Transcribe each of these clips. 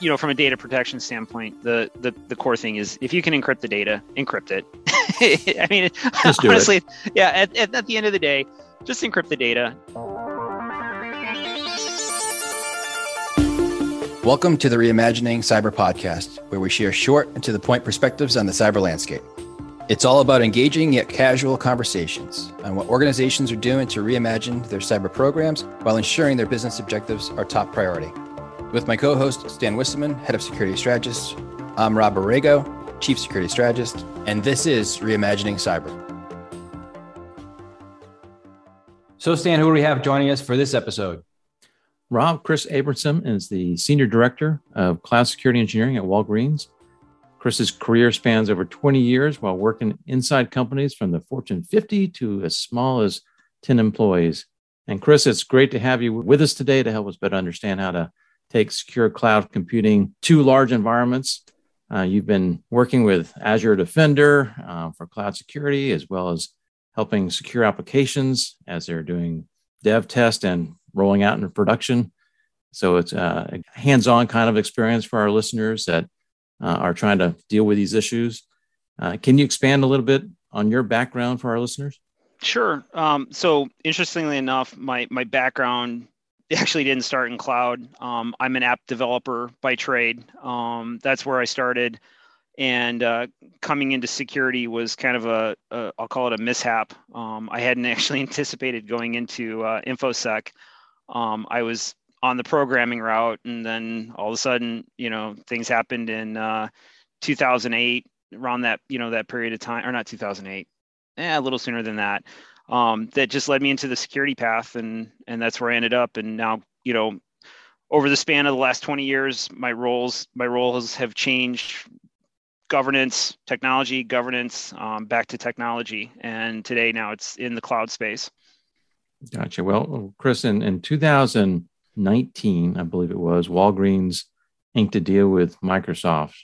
you know, from a data protection standpoint, the the, the core thing is if you can encrypt the data, encrypt it. I mean, Just do honestly, it. yeah. At, at, at the end of the day, just encrypt the data. Welcome to the Reimagining Cyber Podcast, where we share short and to the point perspectives on the cyber landscape. It's all about engaging yet casual conversations on what organizations are doing to reimagine their cyber programs while ensuring their business objectives are top priority. With my co host, Stan Wisseman, Head of Security Strategist, I'm Rob Aragao, Chief Security Strategist, and this is Reimagining Cyber. So, Stan, who do we have joining us for this episode? Rob Chris Abramson is the Senior Director of Cloud Security Engineering at Walgreens. Chris's career spans over 20 years while working inside companies from the Fortune 50 to as small as 10 employees. And Chris, it's great to have you with us today to help us better understand how to take secure cloud computing to large environments. Uh, you've been working with Azure Defender uh, for cloud security, as well as helping secure applications as they're doing dev test and rolling out into production. So it's a hands-on kind of experience for our listeners that uh, are trying to deal with these issues. Uh, can you expand a little bit on your background for our listeners? Sure. Um, so interestingly enough, my my background actually didn't start in cloud. Um, I'm an app developer by trade. Um, that's where I started, and uh, coming into security was kind of a, a I'll call it a mishap. Um, I hadn't actually anticipated going into uh, infosec. Um, I was on the programming route, and then all of a sudden, you know, things happened in uh, 2008, around that you know that period of time, or not 2008, eh, a little sooner than that um, that just led me into the security path and and that's where I ended up. And now you know over the span of the last 20 years my roles my roles have changed. Governance technology governance um, back to technology. And today now it's in the cloud space. Gotcha. Well, Chris, in, in 2019, I believe it was, Walgreens inked a deal with Microsoft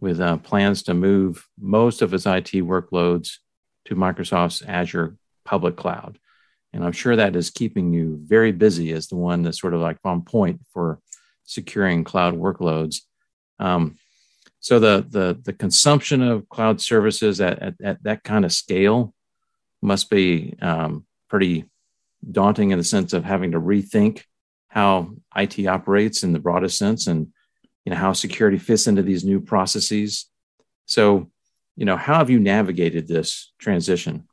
with uh, plans to move most of its IT workloads to Microsoft's Azure public cloud. And I'm sure that is keeping you very busy as the one that's sort of like on point for securing cloud workloads. Um, so the, the, the consumption of cloud services at, at, at that kind of scale must be um, pretty daunting in the sense of having to rethink how IT operates in the broadest sense and you know how security fits into these new processes. So, you know, how have you navigated this transition?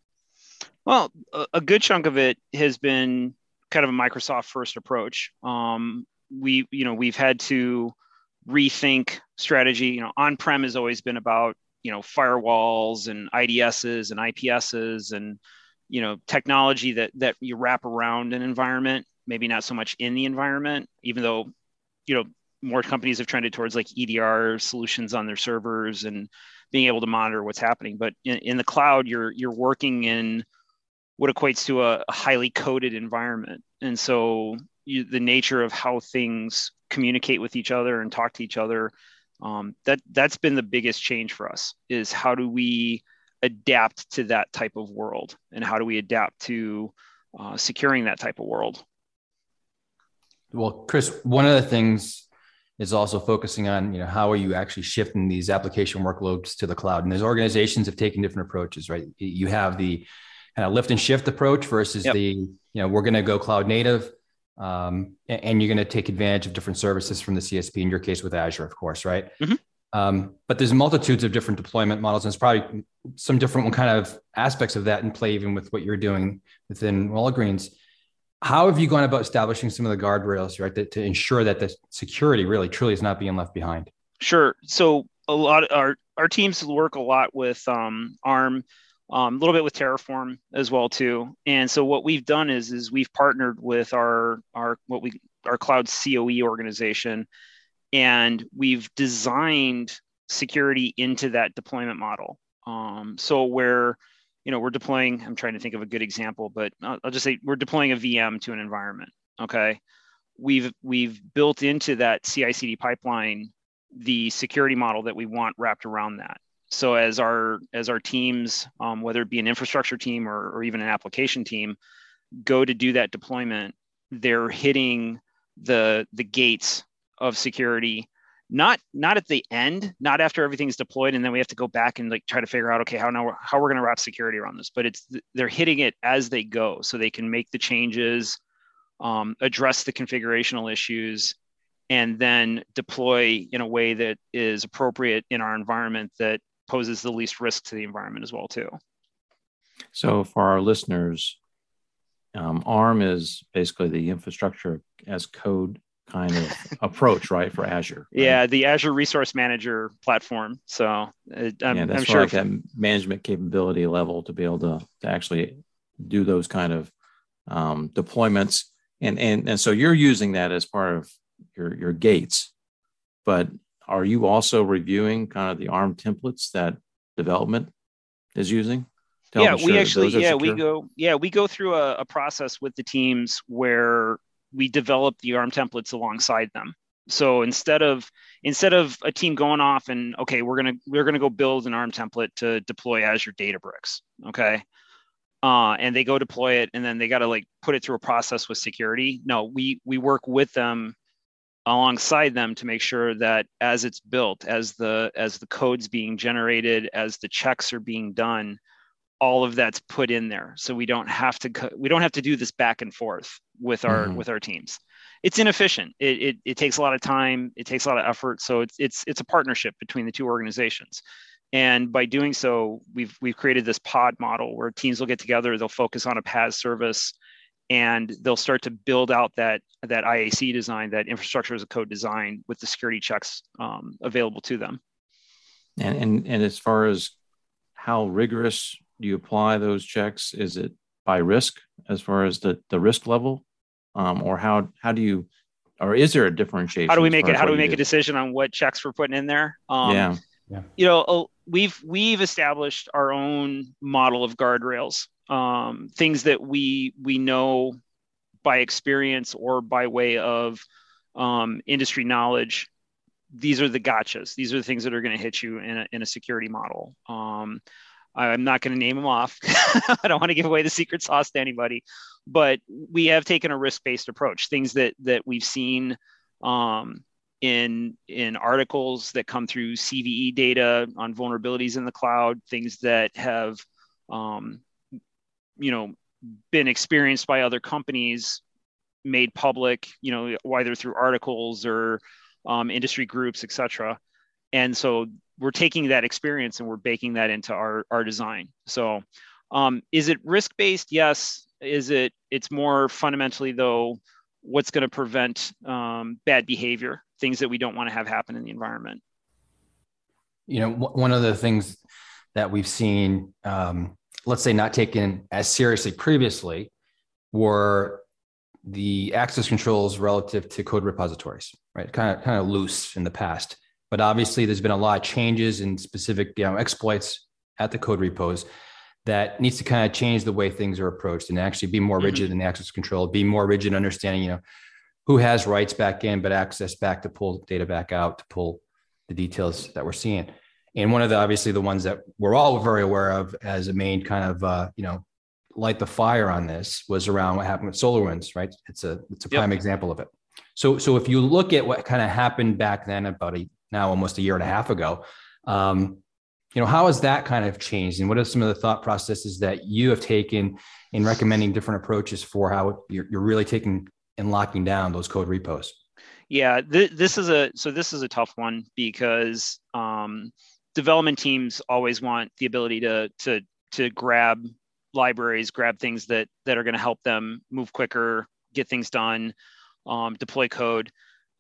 Well, a, good chunk of it has been kind of a Microsoft first approach. Um, we, you know, we've had to rethink strategy. You know, on-prem has always been about you know firewalls and IDSs and IPSs and you know technology that that you wrap around an environment. Maybe not so much in the environment, even though you know more companies have trended towards like EDR solutions on their servers and being able to monitor what's happening. But in, in the cloud, you're you're working in what equates to a, highly coded environment. And so you, the nature of how things communicate with each other and talk to each other, um, that that's been the biggest change for us is how do we adapt to that type of world and how do we adapt to uh, securing that type of world? Well, Chris, one of the things is also focusing on, you know, how are you actually shifting these application workloads to the cloud? And those organizations have taken different approaches, right? You have the kind of lift and shift approach versus Yep. the, you know, we're going to go cloud native. Um, a- and, you're going to take advantage of different services from the CSP, in your case with Azure, of course, right? Mhm. Um, but there's multitudes of different deployment models, and it's probably some different kind of aspects of that in play, even with what you're doing within Walgreens. How have you gone about establishing some of the guardrails, right, to, to ensure that the security really truly is not being left behind? Sure. So a lot of our our teams work a lot with um, ARM, um, a little bit with Terraform as well too. And so what we've done is is we've partnered with our our what we our cloud COE organization, and we've designed security into that deployment model. Um, so where you know we're deploying, I'm trying to think of a good example, but I'll, I'll just say we're deploying a VM to an environment. Okay, we've we've built into that CI/CD pipeline the security model that we want wrapped around that. So as our as our teams, um, whether it be an infrastructure team or, or even an application team, go to do that deployment, they're hitting the the gates of security not not at the end not after everything's deployed and then we have to go back and like try to figure out okay how now how we're going to wrap security around this but it's they're hitting it as they go so they can make the changes um, address the configurational issues and then deploy in a way that is appropriate in our environment that poses the least risk to the environment as well too so for our listeners um, arm is basically the infrastructure as code kind of approach, right, for Azure. Right? Yeah, the Azure Resource Manager platform. So uh, I'm, yeah, that's I'm sure like that management capability level to be able to to actually do those kind of um, deployments, and and and so you're using that as part of your your gates, but are you also reviewing kind of the ARM templates that development is using? yeah, we actually yeah we go yeah we go through a, a process with the teams where we develop the ARM templates alongside them. So instead of instead of a team going off and okay, we're gonna we're gonna go build an ARM template to deploy Azure Databricks, okay, uh, and they go deploy it, and then they got to like put it through a process with security. No, we we work with them alongside them to make sure that as it's built, as the as the code's being generated, as the checks are being done, all of that's put in there. So we don't have to we don't have to do this back and forth with our mm-hmm. with our teams. It's inefficient. It, it, it takes a lot of time. It takes a lot of effort. So it's it's it's a partnership between the two organizations. And by doing so we've we've created this pod model where teams will get together they'll focus on a PaaS service and they'll start to build out that that IAC design that infrastructure as a code design with the security checks um, available to them and, and and as far as how rigorous do you apply those checks? Is it by risk as far as the, the risk level? Um, or how how do you or is there a differentiation? How do we make it? How do we make do? a decision on what checks we're putting in there? Um, yeah. Yeah. You know, oh, we've we've established our own model of guardrails, um, things that we we know by experience or by way of um, industry knowledge. These are the gotchas. These are the things that are going to hit you in a, in a security model. Um, I'm not going to name them off. I don't want to give away the secret sauce to anybody, but we have taken a risk-based approach. Things that that we've seen um, in in articles that come through CVE data on vulnerabilities in the cloud, things that have um, you know been experienced by other companies, made public, you know, whether through articles or um, industry groups, etc. And so we're taking that experience and we're baking that into our, our design. So um, is it risk based? Yes. Is it, it's more fundamentally though, what's going to prevent um, bad behavior, things that we don't want to have happen in the environment. You know, one of the things that we've seen, um, let's say not taken as seriously previously, were the access controls relative to code repositories, right? Kind of kind of loose in the past. But obviously, there's been a lot of changes in specific you know, exploits at the code repos that needs to kind of change the way things are approached and actually be more mm-hmm. rigid in the access control, be more rigid understanding, you know, who has rights back in, but access back to pull data back out to pull the details that we're seeing. And one of the obviously the ones that we're all very aware of as a main kind of uh, you know light the fire on this was around what happened with SolarWinds, right? It's a it's a prime yep. example of it. So so if you look at what kind of happened back then about a now almost a year and a half ago. Um, you know, how has that kind of changed, and what are some of the thought processes that you have taken in recommending different approaches for how you're, you're really taking and locking down those code repos? Yeah, th- this is a so this is a tough one because um, development teams always want the ability to to to grab libraries, grab things that that are going to help them move quicker, get things done, um, deploy code.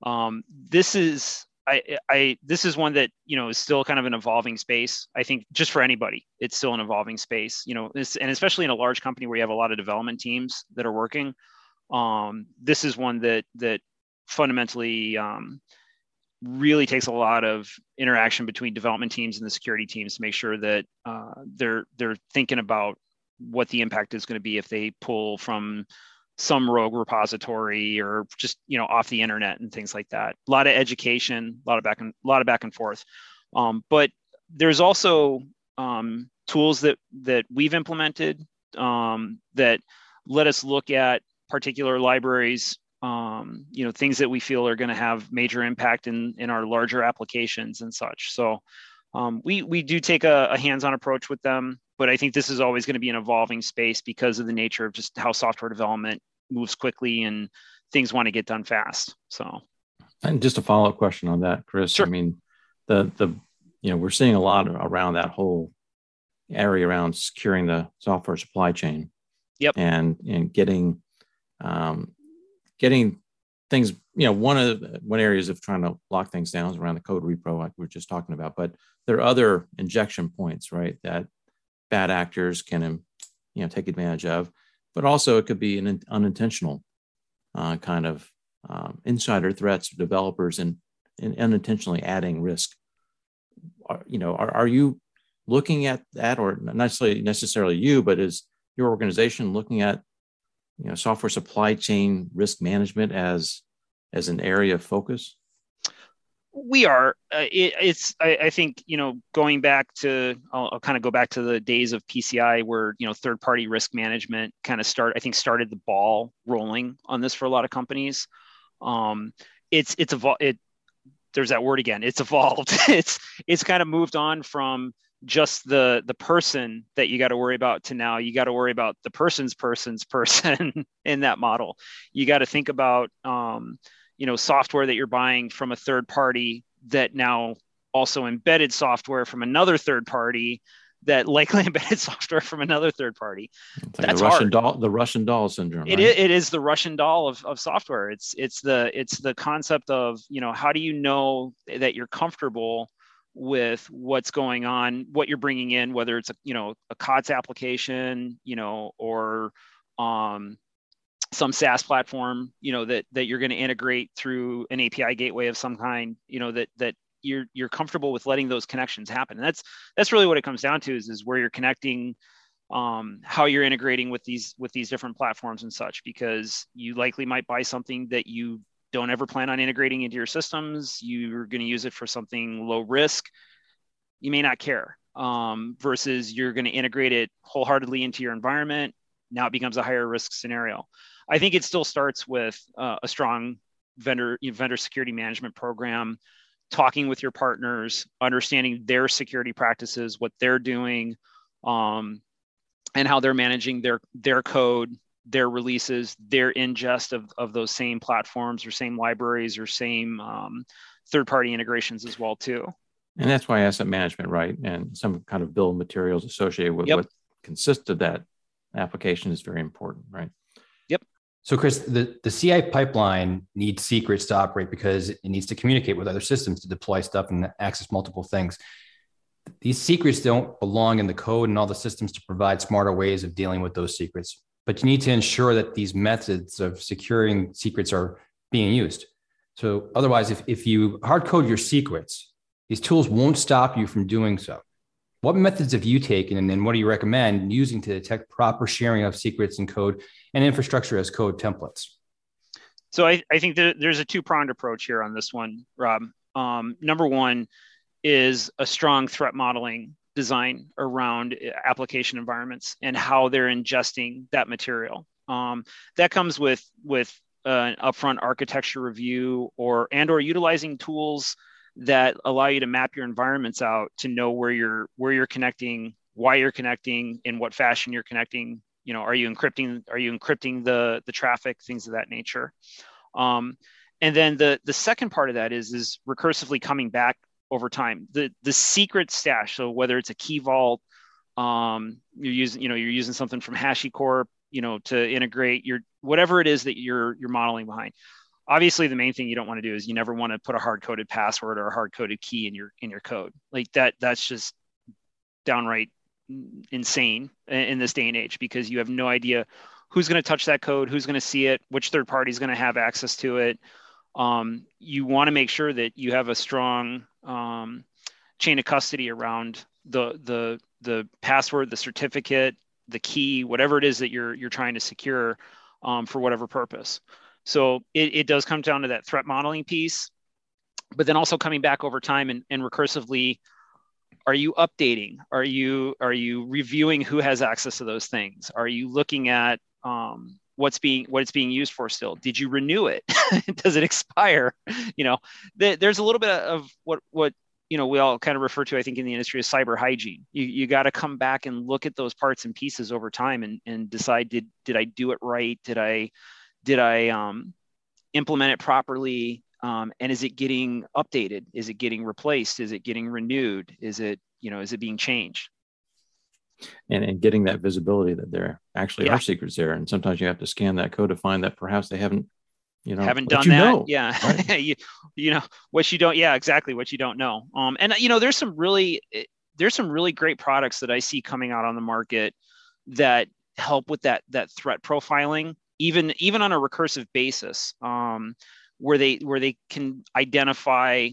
Um, this is I, I, this is one that you know is still kind of an evolving space. I think just for anybody, it's still an evolving space. You know, and especially in a large company where you have a lot of development teams that are working. Um, this is one that that fundamentally um, really takes a lot of interaction between development teams and the security teams to make sure that uh, they're they're thinking about what the impact is going to be if they pull from some rogue repository or just you know off the internet and things like that. A lot of education a lot of back and a lot of back and forth. Um, but there's also um, tools that that we've implemented um, that let us look at particular libraries um, you know things that we feel are going to have major impact in in our larger applications and such. So um, we we do take a, a, hands-on approach with them but i think this is always going to be an evolving space because of the nature of just how software development moves quickly and things want to get done fast so. And just a follow-up question on that chris. Sure. i mean the the you know we're seeing a lot around that whole area around securing the software supply chain. Yep. And and getting um, getting things you know one of the, one areas of trying to lock things down is around the code repo like we were just talking about but there are other injection points right that bad actors can you know take advantage of but also it could be an unintentional uh, kind of um, insider threats to developers and, and unintentionally adding risk. Are, you know are, are you looking at that or not necessarily necessarily you but is your organization looking at you know software supply chain risk management as as an area of focus? We are. Uh, it, it's I, I, think you know going back to I'll, I'll, kind of go back to the days of pci where you know third party risk management kind of start i think started the ball rolling on this for a lot of companies. Um it's it's evolved it there's that word again it's evolved. It's it's kind of moved on from just the the person that you got to worry about to now you got to worry about the person's person's person in that model you got to think about um, you know software that you're buying from a third party that now also embedded software from another third party that likely embedded software from another third party. Like That's the Russian hard. doll, the Russian doll syndrome. It, right? is, it is the Russian doll of, of software. It's it's the it's the concept of you know how do you know that you're comfortable with what's going on, what you're bringing in, whether it's a you know a COTS application, you know, or um, some SaaS platform, you know, that that you're going to integrate through an API gateway of some kind, you know, that that you're you're comfortable with letting those connections happen. And that's that's really what it comes down to is is where you're connecting um, how you're integrating with these with these different platforms and such because you likely might buy something that you don't ever plan on integrating into your systems. You're going to use it for something low risk. You may not care. Um, versus you're going to integrate it wholeheartedly into your environment. Now it becomes a higher risk scenario. I think it still starts with uh, a strong vendor vendor security management program, talking with your partners, understanding their security practices, what they're doing, um, and how they're managing their their code their releases, their ingest of, of those same platforms or same libraries or same um, third party integrations as well too. And that's why asset management, right, and some kind of bill of materials associated with yep. what consists of that application is very important, right? Yep. So, Chris, the, the CI pipeline needs secrets to operate because it needs to communicate with other systems to deploy stuff and access multiple things. These secrets don't belong in the code and all the systems to provide smarter ways of dealing with those secrets but you need to ensure that these methods of securing secrets are being used. So otherwise, if, if you hard code your secrets, these tools won't stop you from doing so. What methods have you taken and then what do you recommend using to detect proper sharing of secrets and code and infrastructure as code templates? So I, I think that there's a two-pronged approach here on this one, Rob. Um, number one is a strong threat modeling design around uh, application environments and how they're ingesting that material. Um, that comes with with an upfront architecture review or and or utilizing tools that allow you to map your environments out to know where you're where you're connecting, why you're connecting, in what fashion you're connecting. You know, are you encrypting? Are you encrypting the the traffic? Things of that nature. Um, and then the the second part of that is is recursively coming back over time. The the secret stash, so whether it's a key vault, um, you're using, you know, you're using something from HashiCorp, you know, to integrate your whatever it is that you're you're modeling behind. Obviously, the main thing you don't want to do is you never want to put a hard coded password or a hard coded key in your in your code. Like that, that's just downright insane in this day and age because you have no idea who's going to touch that code, who's going to see it, which third party is going to have access to it. Um, you want to make sure that you have a strong um, chain of custody around the the the password, the certificate, the key, whatever it is that you're you're trying to secure um, for whatever purpose. So it, it does come down to that threat modeling piece, but then also coming back over time and, and recursively, are you updating? Are you are you reviewing who has access to those things? Are you looking at um, what's being what it's being used for still. Did you renew it? Does it expire? You know the, there's a little bit of what what you know we all kind of refer to i think in the industry as cyber hygiene. You, you got to come back and look at those parts and pieces over time and, and decide did did i do it right? Did i did i um, implement it properly? Um, and is it getting updated? Is it getting replaced? Is it getting renewed? Is it you know is it being changed and, and getting that visibility that there actually yeah. are secrets there and sometimes you have to scan that code to find that perhaps they haven't you know haven't done that know. yeah right. you, you know what you don't yeah exactly what you don't know um and you know there's some really eh, there's some really great products that i see coming out on the market that help with that that threat profiling even even on a recursive basis um where they where they can identify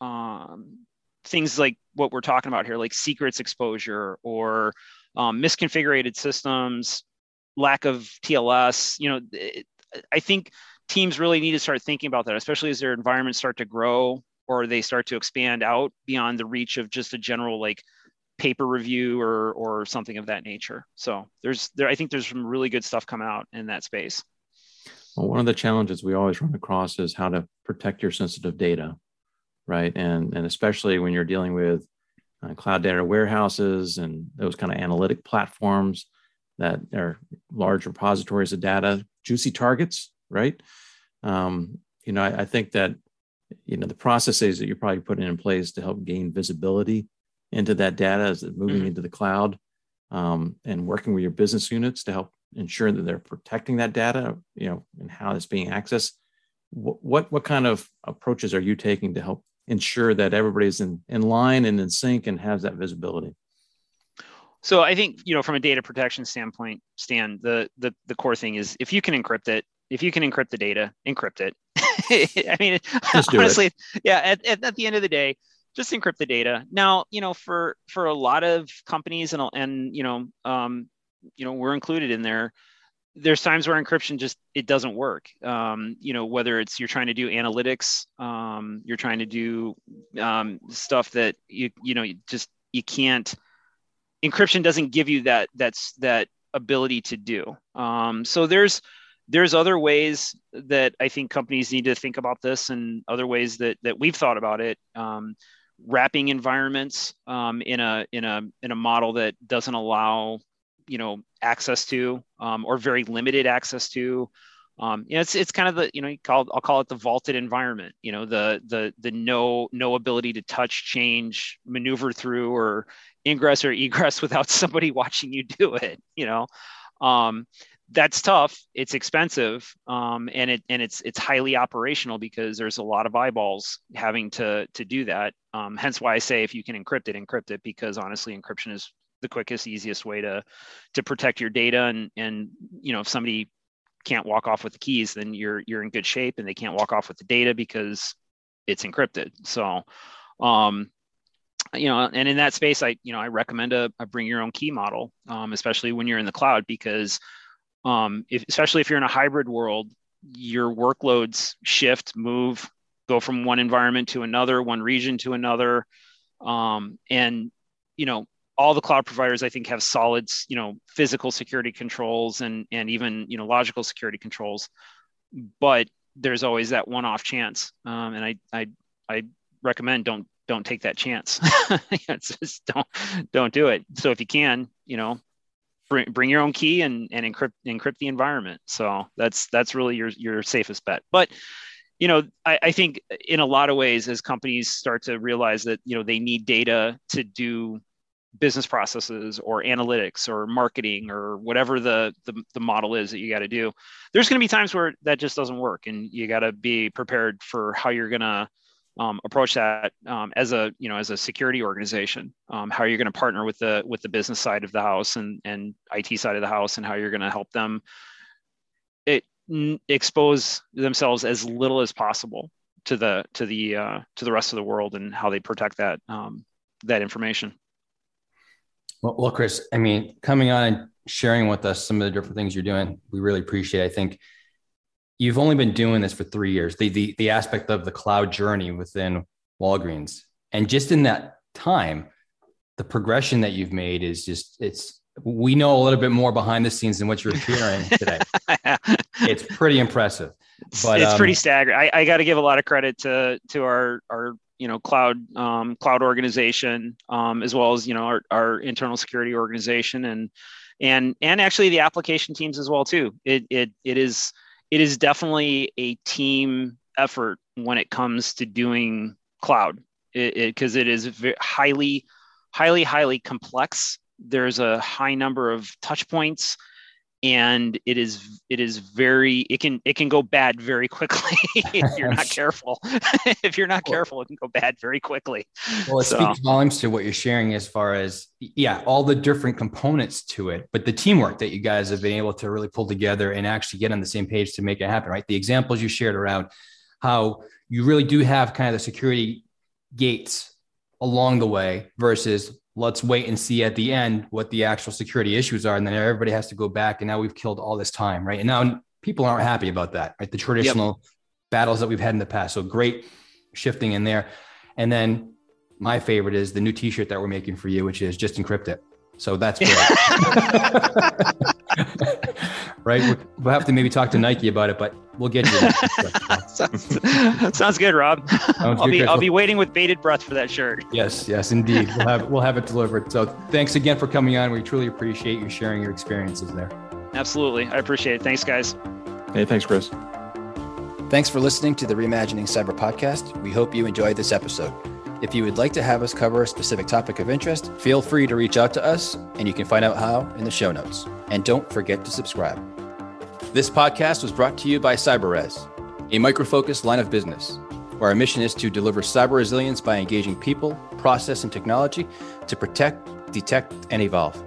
um things like what we're talking about here like secrets exposure or um, misconfigured systems lack of tls you know it, i think teams really need to start thinking about that, especially as their environments start to grow or they start to expand out beyond the reach of just a general like paper review or or something of that nature. So there's there I think there's some really good stuff coming out in that space. Well, one of the challenges we always run across is how to protect your sensitive data, right? And and especially when you're dealing with uh, cloud data warehouses and those kind of analytic platforms that are large repositories of data, juicy targets, right? Um, you know, I, I, think that you know the processes that you're probably putting in place to help gain visibility into that data as it's moving mm-hmm. into the cloud, um, and working with your business units to help ensure that they're protecting that data, you know, and how it's being accessed. What what, what kind of approaches are you taking to help ensure that everybody's in, in line and in sync and has that visibility? So I think you know from a data protection standpoint, Stan, the the the core thing is if you can encrypt it, if you can encrypt the data, encrypt it. I mean, honestly, it. yeah. At, at, at, the end of the day, just encrypt the data. Now, you know, for for a lot of companies and and you know, um, you know, we're included in there. There's times where encryption just it doesn't work. Um, you know, whether it's you're trying to do analytics, um, you're trying to do um, stuff that you you know you just you can't. Encryption doesn't give you that that's that ability to do. Um, so there's there's other ways that I think companies need to think about this, and other ways that that we've thought about it. Um, wrapping environments um, in a in a in a model that doesn't allow you know access to um, or very limited access to. Um, you know, it's it's kind of the you know you call I'll call it the vaulted environment. You know, the the the no no ability to touch, change, maneuver through, or ingress or egress without somebody watching you do it. You know, um, that's tough. It's expensive, um, and it and it's it's highly operational because there's a lot of eyeballs having to to do that. Um, hence why I say if you can encrypt it, encrypt it because honestly, encryption is the quickest, easiest way to to protect your data. And and you know if somebody can't walk off with the keys, then you're you're in good shape, and they can't walk off with the data because it's encrypted. So. Um, you know, and in that space, I, you know, I recommend a, a bring your own key model, um, especially when you're in the cloud, because um, if, especially if you're in a hybrid world, your workloads shift, move, go from one environment to another, one region to another. Um, and, you know, all the cloud providers, I think, have solid, you know, physical security controls and, and even, you know, logical security controls. But there's always that one-off chance. Um, and I, I, I recommend don't, don't take that chance. just don't, don't do it. So if you can, you know, bring, bring your own key and, and encrypt encrypt the environment. So that's that's really your your safest bet. But you know, I, I think in a lot of ways, as companies start to realize that you know they need data to do business processes or analytics or marketing or whatever the the, the model is that you got to do there's going to be times where that just doesn't work and you got to be prepared for how you're going to um, approach that um, as a you know as a security organization um, how you're going to partner with the with the business side of the house and and IT side of the house and how you're going to help them it n- expose themselves as little as possible to the to the uh, to the rest of the world and how they protect that um, that information well, well chris i mean coming on and sharing with us some of the different things you're doing we really appreciate it. i think you've only been doing this for three years, the, the, the aspect of the cloud journey within Walgreens. And just in that time, the progression that you've made is just, it's we know a little bit more behind the scenes than what you're hearing today. it's pretty impressive. But it's um, pretty staggering. I, I got to give a lot of credit to to our our you know cloud um, cloud organization um, as well as you know our, our internal security organization and and and actually the application teams as well too. It it it is it is definitely a team effort when it comes to doing cloud. Because it, it, it is highly highly highly complex. There's a high number of touch points and it is it is very it can it can go bad very quickly if you're not careful. If you're not careful it can go bad very quickly. Well it so. speaks volumes to what you're sharing as far as yeah all the different components to it but the teamwork that you guys have been able to really pull together and actually get on the same page to make it happen right? The examples you shared around how you really do have kind of the security gates along the way versus let's wait and see at the end what the actual security issues are and then everybody has to go back and now we've killed all this time right? And now people aren't happy about that right? The traditional yep. battles that we've had in the past. So great shifting in there. And then my favorite is the new t-shirt that we're making for you which is just encrypt it. So that's great. right? We'll have to maybe talk to Nike about it, but we'll get you. sounds, sounds good, Rob. Sounds I'll good, be I'll be waiting with bated breath for that shirt. Yes, yes, indeed. We'll have we'll have it delivered. So thanks again for coming on. We truly appreciate you sharing your experiences there. Absolutely, I appreciate it. Thanks, guys. Hey, thanks, Chris. Thanks for listening to the Reimagining Cyber podcast. We hope you enjoyed this episode. If you would like to have us cover a specific topic of interest, feel free to reach out to us, and you can find out how in the show notes. And don't forget to subscribe. This podcast was brought to you by CyberRes, a Micro Focus line of business, where our mission is to deliver cyber resilience by engaging people, process, and technology to protect, detect, and evolve.